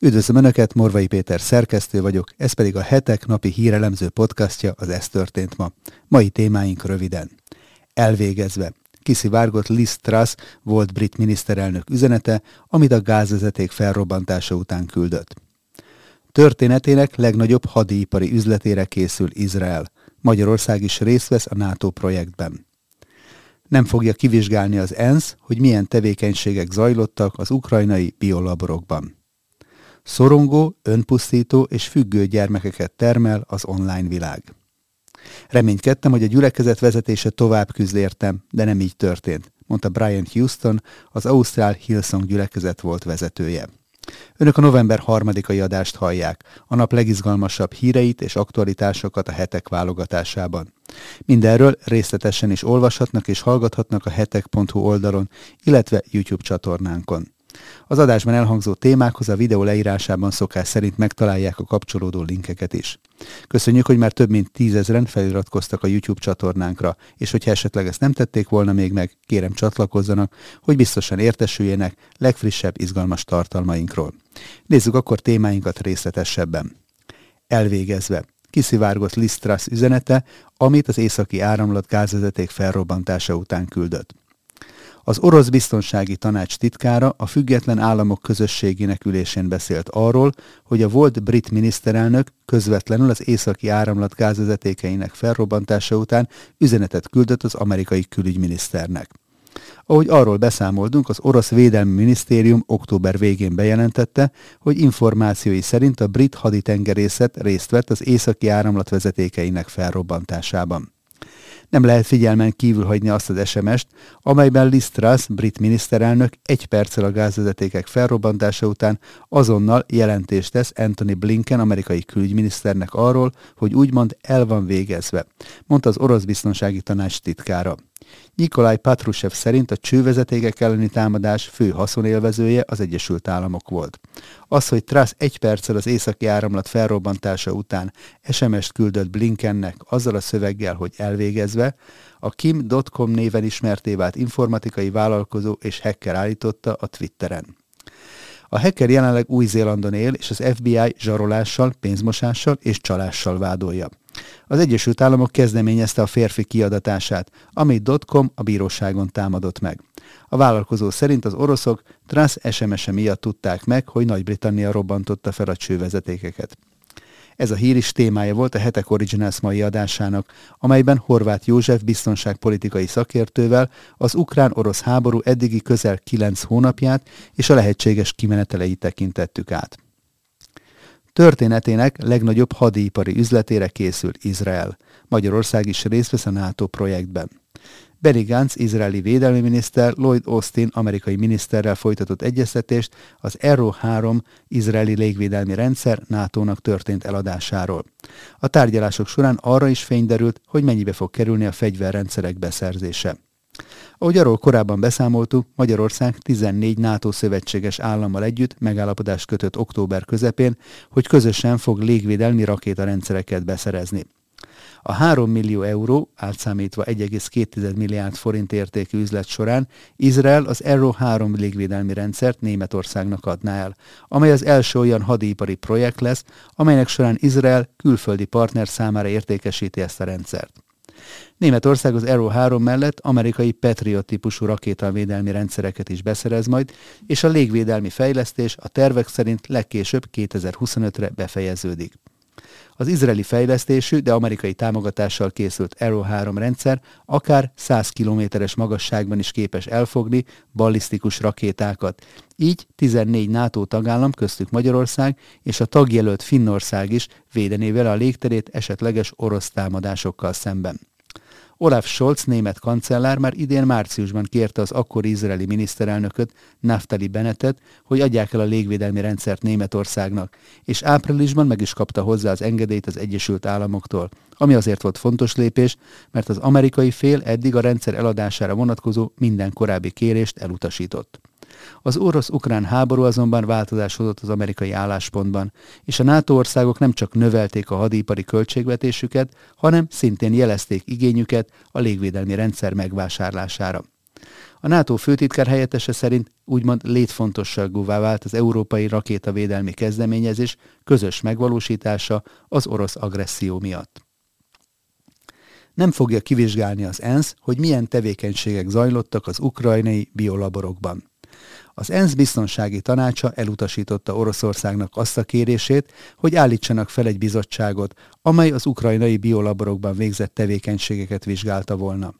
Üdvözlöm Önöket, Morvai Péter szerkesztő vagyok, ez pedig a hetek napi hírelemző podcastja, az Ez történt ma. Mai témáink röviden. Elvégezve. Kiszivárgott Liz Truss volt brit miniszterelnök üzenete, amit a gázvezeték felrobbantása után küldött. Történetének legnagyobb hadipari üzletére készül Izrael. Magyarország is részt vesz a NATO projektben. Nem fogja kivizsgálni az ENSZ, hogy milyen tevékenységek zajlottak az ukrajnai biolaborokban. Szorongó, önpusztító és függő gyermekeket termel az online világ. Reménykedtem, hogy a gyülekezet vezetése tovább küzd értem, de nem így történt, mondta Brian Houston, az Ausztrál Hillsong gyülekezet volt vezetője. Önök a november harmadikai adást hallják, a nap legizgalmasabb híreit és aktualitásokat a hetek válogatásában. Mindenről részletesen is olvashatnak és hallgathatnak a hetek.hu oldalon, illetve YouTube csatornánkon. Az adásban elhangzó témákhoz a videó leírásában szokás szerint megtalálják a kapcsolódó linkeket is. Köszönjük, hogy már több mint tízezren feliratkoztak a YouTube csatornánkra, és hogyha esetleg ezt nem tették volna még meg, kérem csatlakozzanak, hogy biztosan értesüljenek legfrissebb izgalmas tartalmainkról. Nézzük akkor témáinkat részletesebben. Elvégezve kiszivárgott Liz Truss üzenete, amit az északi áramlat gázvezeték felrobbantása után küldött. Az orosz biztonsági tanács titkára a független államok közösségének ülésén beszélt arról, hogy a volt brit miniszterelnök közvetlenül az északi áramlat gázvezetékeinek felrobbantása után üzenetet küldött az amerikai külügyminiszternek. Ahogy arról beszámoltunk, az orosz védelmi minisztérium október végén bejelentette, hogy információi szerint a brit haditengerészet részt vett az északi áramlat vezetékeinek felrobbantásában. Nem lehet figyelmen kívül hagyni azt az SMS-t, amelyben Liz Truss, brit miniszterelnök egy perccel a gázvezetékek felrobbantása után azonnal jelentést tesz Anthony Blinken, amerikai külügyminiszternek arról, hogy úgymond el van végezve, mondta az orosz biztonsági tanács titkára. Nikolaj Patrushev szerint a csővezetékek elleni támadás fő haszonélvezője az Egyesült Államok volt. Az, hogy Truss egy perccel az északi áramlat felrobbantása után SMS-t küldött Blinkennek azzal a szöveggel, hogy elvégezve, a Kim.com néven ismerté vált informatikai vállalkozó és hacker állította a Twitteren. A hacker jelenleg Új-Zélandon él, és az FBI zsarolással, pénzmosással és csalással vádolja. Az Egyesült Államok kezdeményezte a férfi kiadatását, amit Dotcom a bíróságon támadott meg. A vállalkozó szerint az oroszok Truss SMS-e miatt tudták meg, hogy Nagy-Britannia robbantotta fel a csővezetékeket. Ez a hír is témája volt a Hetek Originals mai adásának, amelyben Horváth József biztonságpolitikai szakértővel az ukrán-orosz háború eddigi közel 9 hónapját és a lehetséges kimeneteleit tekintettük át. Történetének legnagyobb hadipari üzletére készül Izrael. Magyarország is részt vesz a NATO projektben. Benny Gantz, izraeli védelmi miniszter, Lloyd Austin, amerikai miniszterrel folytatott egyeztetést az Arrow 3 izraeli légvédelmi rendszer NATO-nak történt eladásáról. A tárgyalások során arra is fény derült, hogy mennyibe fog kerülni a fegyverrendszerek beszerzése. Ahogy arról korábban beszámoltuk, Magyarország 14 NATO szövetséges állammal együtt megállapodást kötött október közepén, hogy közösen fog légvédelmi rakétarendszereket beszerezni. A 3 millió euró, átszámítva 1,2 milliárd forint értékű üzlet során Izrael az Arrow 3 légvédelmi rendszert Németországnak adná el, amely az első olyan hadipari projekt lesz, amelynek során Izrael külföldi partner számára értékesíti ezt a rendszert. Németország az Arrow 3 mellett amerikai Patriot típusú rakétavédelmi rendszereket is beszerez majd, és a légvédelmi fejlesztés a tervek szerint legkésőbb 2025-re befejeződik. Az izraeli fejlesztésű, de amerikai támogatással készült Arrow 3 rendszer akár 100 kilométeres magasságban is képes elfogni ballisztikus rakétákat. Így 14 NATO tagállam, köztük Magyarország és a tagjelölt Finnország is védené vele a légterét esetleges orosz támadásokkal szemben. Olaf Scholz német kancellár már idén márciusban kérte az akkori izraeli miniszterelnököt, Naftali Bennettet, hogy adják el a légvédelmi rendszert Németországnak, és áprilisban meg is kapta hozzá az engedélyt az Egyesült Államoktól, ami azért volt fontos lépés, mert az amerikai fél eddig a rendszer eladására vonatkozó minden korábbi kérést elutasított. Az orosz-ukrán háború azonban változás hozott az amerikai álláspontban, és a NATO országok nem csak növelték a hadipari költségvetésüket, hanem szintén jelezték igényüket a légvédelmi rendszer megvásárlására. A NATO főtitkár helyettese szerint úgymond létfontosságúvá vált az európai rakétavédelmi kezdeményezés közös megvalósítása az orosz agresszió miatt. Nem fogja kivizsgálni az ENSZ, hogy milyen tevékenységek zajlottak az ukrajnai biolaborokban. Az ENSZ biztonsági tanácsa elutasította Oroszországnak azt a kérését, hogy állítsanak fel egy bizottságot, amely az ukrajnai biolaborokban végzett tevékenységeket vizsgálta volna.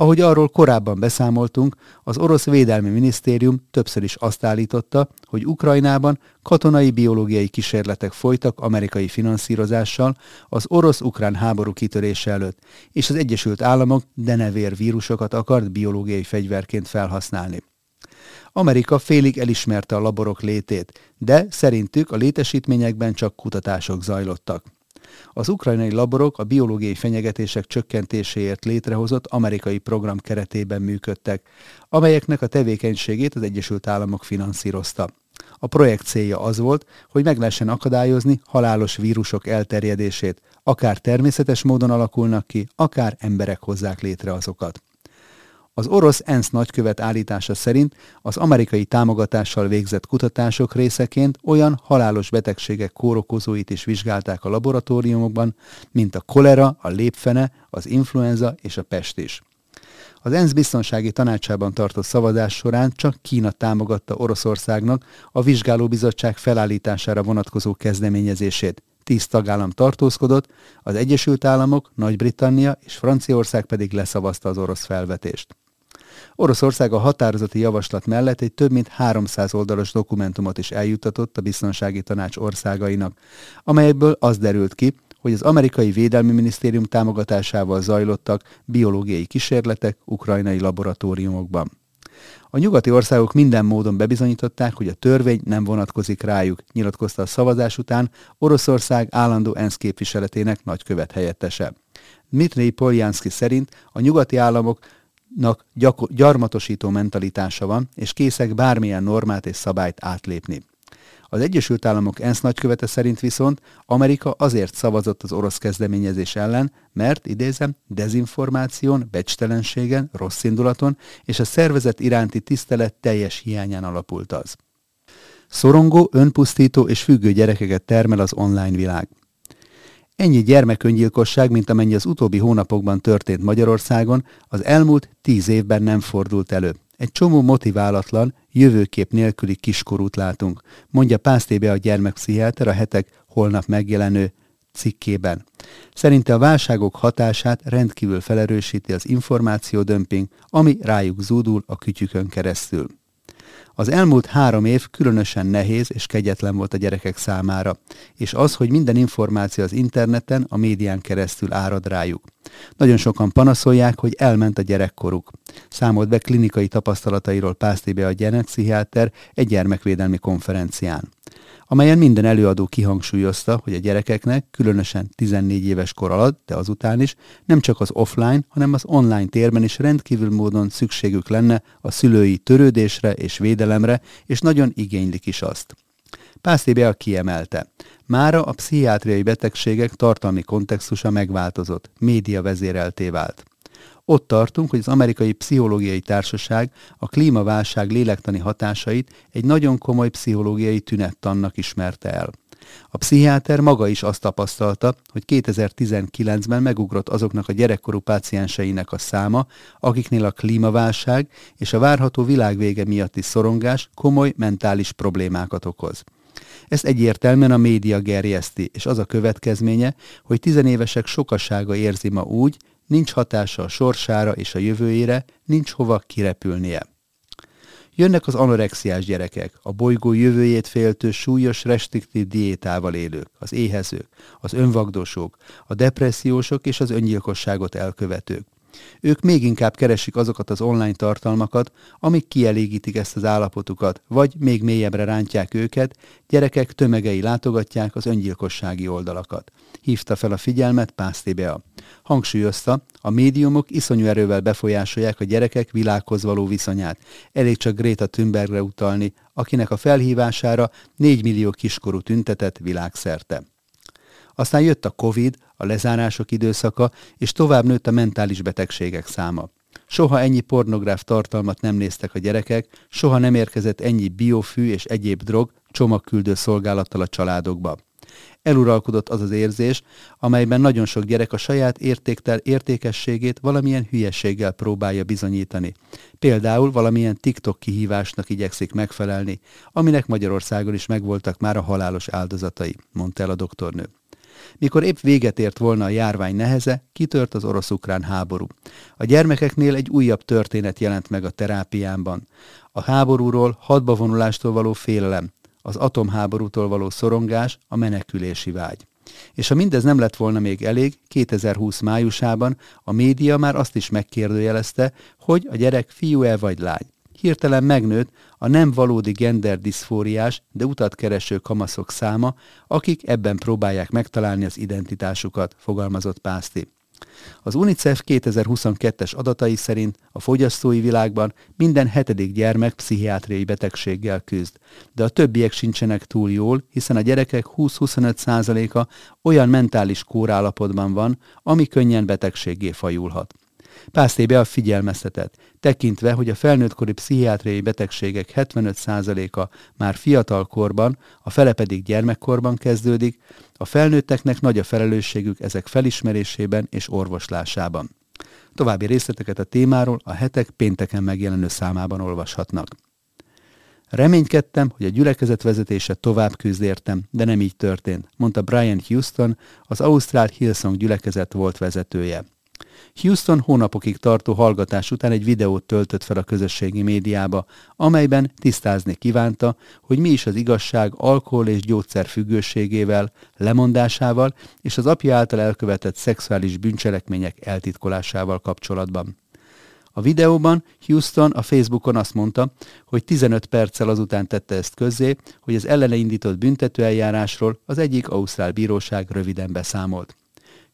Ahogy arról korábban beszámoltunk, az orosz védelmi minisztérium többször is azt állította, hogy Ukrajnában katonai biológiai kísérletek folytak amerikai finanszírozással az orosz-ukrán háború kitörése előtt, és az Egyesült Államok denevér vírusokat akart biológiai fegyverként felhasználni. Amerika félig elismerte a laborok létét, de szerintük a létesítményekben csak kutatások zajlottak. Az ukrajnai laborok a biológiai fenyegetések csökkentéséért létrehozott amerikai program keretében működtek, amelyeknek a tevékenységét az Egyesült Államok finanszírozta. A projekt célja az volt, hogy meg lehessen akadályozni halálos vírusok elterjedését, akár természetes módon alakulnak ki, akár emberek hozzák létre azokat. Az orosz ENSZ nagykövet állítása szerint az amerikai támogatással végzett kutatások részeként olyan halálos betegségek kórokozóit is vizsgálták a laboratóriumokban, mint a kolera, a lépfene, az influenza és a pest is. Az ENSZ biztonsági tanácsában tartott szavazás során csak Kína támogatta Oroszországnak a vizsgálóbizottság felállítására vonatkozó kezdeményezését. Tíz tagállam tartózkodott, az Egyesült Államok, Nagy-Britannia és Franciaország pedig leszavazta az orosz felvetést. Oroszország a határozati javaslat mellett egy több mint 300 oldalas dokumentumot is eljutatott a biztonsági tanács országainak, amelyekből az derült ki, hogy az amerikai védelmi minisztérium támogatásával zajlottak biológiai kísérletek ukrajnai laboratóriumokban. A nyugati országok minden módon bebizonyították, hogy a törvény nem vonatkozik rájuk, nyilatkozta a szavazás után Oroszország állandó ENSZ képviseletének nagykövet helyettese. Dmitry Poljanski szerint a nyugati államok nak gyarmatosító mentalitása van, és készek bármilyen normát és szabályt átlépni. Az Egyesült Államok ENSZ nagykövete szerint viszont Amerika azért szavazott az orosz kezdeményezés ellen, mert, idézem, dezinformáción, becstelenségen, rossz indulaton és a szervezet iránti tisztelet teljes hiányán alapult az. Szorongó, önpusztító és függő gyerekeket termel az online világ. Ennyi gyermeköngyilkosság, mint amennyi az utóbbi hónapokban történt Magyarországon, az elmúlt tíz évben nem fordult elő. Egy csomó motiválatlan, jövőkép nélküli kiskorút látunk, mondja Pásztébe a gyermekpszichiáter a hetek holnap megjelenő cikkében. Szerinte a válságok hatását rendkívül felerősíti az információdömping, ami rájuk zúdul a kütyükön keresztül. Az elmúlt három év különösen nehéz és kegyetlen volt a gyerekek számára, és az, hogy minden információ az interneten, a médián keresztül árad rájuk. Nagyon sokan panaszolják, hogy elment a gyerekkoruk. Számolt be klinikai tapasztalatairól Pásztébe a gyerekpszichiáter egy gyermekvédelmi konferencián amelyen minden előadó kihangsúlyozta, hogy a gyerekeknek, különösen 14 éves kor alatt, de azután is, nem csak az offline, hanem az online térben is rendkívül módon szükségük lenne a szülői törődésre és védelemre, és nagyon igénylik is azt. Pásztébe kiemelte. Mára a pszichiátriai betegségek tartalmi kontextusa megváltozott, média vezérelté vált. Ott tartunk, hogy az amerikai pszichológiai társaság a klímaválság lélektani hatásait egy nagyon komoly pszichológiai tünettannak ismerte el. A pszichiáter maga is azt tapasztalta, hogy 2019-ben megugrott azoknak a gyerekkorú pácienseinek a száma, akiknél a klímaválság és a várható világvége miatti szorongás komoly mentális problémákat okoz. Ezt egyértelműen a média gerjeszti, és az a következménye, hogy tizenévesek sokasága érzi ma úgy, nincs hatása a sorsára és a jövőjére, nincs hova kirepülnie. Jönnek az anorexiás gyerekek, a bolygó jövőjét féltő súlyos restriktív diétával élők, az éhezők, az önvagdosók, a depressziósok és az öngyilkosságot elkövetők. Ők még inkább keresik azokat az online tartalmakat, amik kielégítik ezt az állapotukat, vagy még mélyebbre rántják őket, gyerekek tömegei látogatják az öngyilkossági oldalakat. Hívta fel a figyelmet Pásztébea. Hangsúlyozta, a médiumok iszonyú erővel befolyásolják a gyerekek világhoz való viszonyát. Elég csak Greta Thunbergre utalni, akinek a felhívására 4 millió kiskorú tüntetett világszerte. Aztán jött a Covid, a lezárások időszaka, és tovább nőtt a mentális betegségek száma. soha ennyi pornográf tartalmat nem néztek a gyerekek, soha nem érkezett ennyi biofű és egyéb drog csomagküldő szolgálattal a családokba. Eluralkodott az az érzés, amelyben nagyon sok gyerek a saját értéktel értékességét valamilyen hülyességgel próbálja bizonyítani. Például valamilyen TikTok kihívásnak igyekszik megfelelni, aminek Magyarországon is megvoltak már a halálos áldozatai, mondta el a doktornő. Mikor épp véget ért volna a járvány neheze, kitört az orosz-ukrán háború. A gyermekeknél egy újabb történet jelent meg a terápiámban. A háborúról, hadbavonulástól való félelem, az atomháborútól való szorongás, a menekülési vágy. És ha mindez nem lett volna még elég, 2020 májusában a média már azt is megkérdőjelezte, hogy a gyerek fiú-e vagy lány. Hirtelen megnőtt a nem valódi genderdiszfóriás, de utat kereső kamaszok száma, akik ebben próbálják megtalálni az identitásukat, fogalmazott Pászti. Az UNICEF 2022-es adatai szerint a fogyasztói világban minden hetedik gyermek pszichiátriai betegséggel küzd, de a többiek sincsenek túl jól, hiszen a gyerekek 20-25%-a olyan mentális kórállapotban van, ami könnyen betegséggé fajulhat. Pásztébe a figyelmeztetett, tekintve, hogy a felnőttkori pszichiátriai betegségek 75%-a már fiatal korban, a fele pedig gyermekkorban kezdődik, a felnőtteknek nagy a felelősségük ezek felismerésében és orvoslásában. További részleteket a témáról a hetek pénteken megjelenő számában olvashatnak. Reménykedtem, hogy a gyülekezet vezetése tovább küzd értem, de nem így történt, mondta Brian Houston, az Ausztrál Hillsong gyülekezet volt vezetője. Houston hónapokig tartó hallgatás után egy videót töltött fel a közösségi médiába, amelyben tisztázni kívánta, hogy mi is az igazság alkohol és gyógyszer függőségével, lemondásával és az apja által elkövetett szexuális bűncselekmények eltitkolásával kapcsolatban. A videóban Houston a Facebookon azt mondta, hogy 15 perccel azután tette ezt közzé, hogy az ellene indított büntetőeljárásról az egyik ausztrál bíróság röviden beszámolt.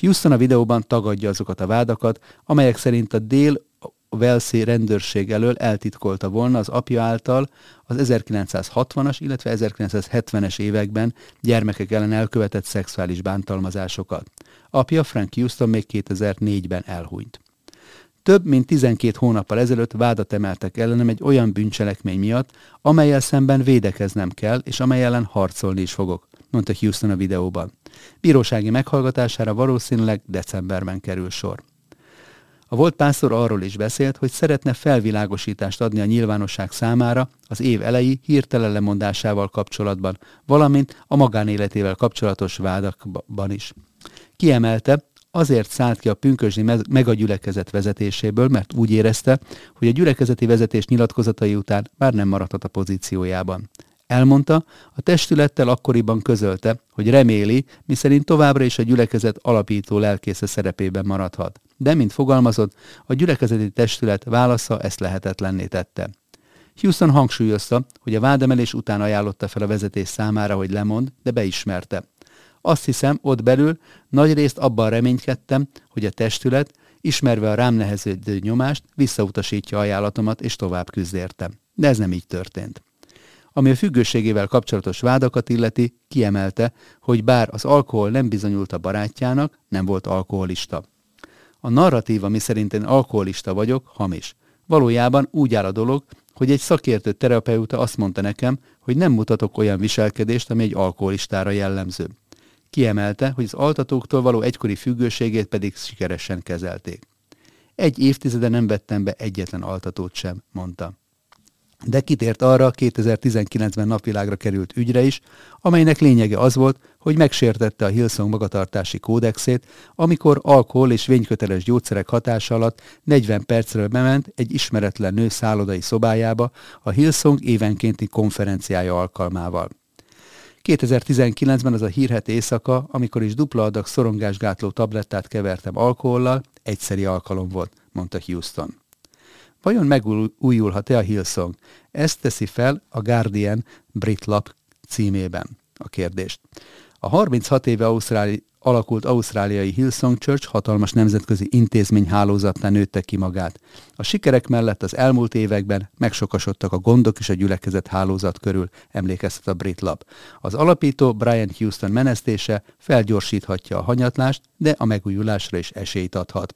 Houston a videóban tagadja azokat a vádakat, amelyek szerint a dél Velszi rendőrség elől eltitkolta volna az apja által az 1960-as, illetve 1970-es években gyermekek ellen elkövetett szexuális bántalmazásokat. Apja Frank Houston még 2004-ben elhunyt. Több mint 12 hónappal ezelőtt vádat emeltek ellenem egy olyan bűncselekmény miatt, amelyel szemben védekeznem kell, és amely ellen harcolni is fogok, mondta Houston a videóban. Bírósági meghallgatására valószínűleg decemberben kerül sor. A volt pásztor arról is beszélt, hogy szeretne felvilágosítást adni a nyilvánosság számára az év elejé hirtelen lemondásával kapcsolatban, valamint a magánéletével kapcsolatos vádakban is. Kiemelte, azért szállt ki a pünkösdi megagyülekezet vezetéséből, mert úgy érezte, hogy a gyülekezeti vezetés nyilatkozatai után már nem maradhat a pozíciójában. Elmondta, a testülettel akkoriban közölte, hogy reméli, miszerint továbbra is a gyülekezet alapító lelkésze szerepében maradhat. De, mint fogalmazott, a gyülekezeti testület válasza ezt lehetetlenné tette. Houston hangsúlyozta, hogy a vádemelés után ajánlotta fel a vezetés számára, hogy lemond, de beismerte. Azt hiszem, ott belül nagy részt abban reménykedtem, hogy a testület, ismerve a rám neheződő nyomást, visszautasítja ajánlatomat és tovább küzd értem. De ez nem így történt. Ami a függőségével kapcsolatos vádakat illeti, kiemelte, hogy bár az alkohol nem bizonyult a barátjának, nem volt alkoholista. A narratíva, miszerint én alkoholista vagyok, hamis. Valójában úgy áll a dolog, hogy egy szakértő terapeuta azt mondta nekem, hogy nem mutatok olyan viselkedést, ami egy alkoholistára jellemző. Kiemelte, hogy az altatóktól való egykori függőségét pedig sikeresen kezelték. Egy évtizede nem vettem be egyetlen altatót sem, mondta de kitért arra 2019-ben napvilágra került ügyre is, amelynek lényege az volt, hogy megsértette a Hillsong magatartási kódexét, amikor alkohol és vényköteles gyógyszerek hatása alatt 40 percről bement egy ismeretlen nő szállodai szobájába a Hillsong évenkénti konferenciája alkalmával. 2019-ben az a hírhet éjszaka, amikor is dupla adag szorongásgátló tablettát kevertem alkohollal, egyszeri alkalom volt, mondta Houston. Vajon megújulhat-e a Hillsong? Ezt teszi fel a Guardian brit lap címében a kérdést. A 36 éve Ausztráli, alakult ausztráliai Hillsong Church hatalmas nemzetközi intézményhálózatnál nőtte ki magát. A sikerek mellett az elmúlt években megsokasodtak a gondok is a gyülekezet hálózat körül, emlékeztet a brit lap. Az alapító Brian Houston menesztése felgyorsíthatja a hanyatlást, de a megújulásra is esélyt adhat.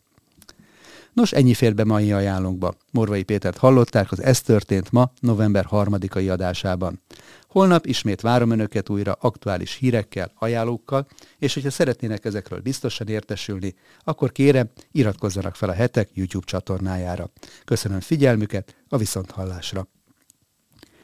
Nos, ennyi fér be mai ajánlónkba. Morvai Pétert hallották, az Ez történt ma, november 3-ai adásában. Holnap ismét várom Önöket újra aktuális hírekkel, ajánlókkal, és hogyha szeretnének ezekről biztosan értesülni, akkor kérem, iratkozzanak fel a hetek YouTube csatornájára. Köszönöm figyelmüket, a viszonthallásra!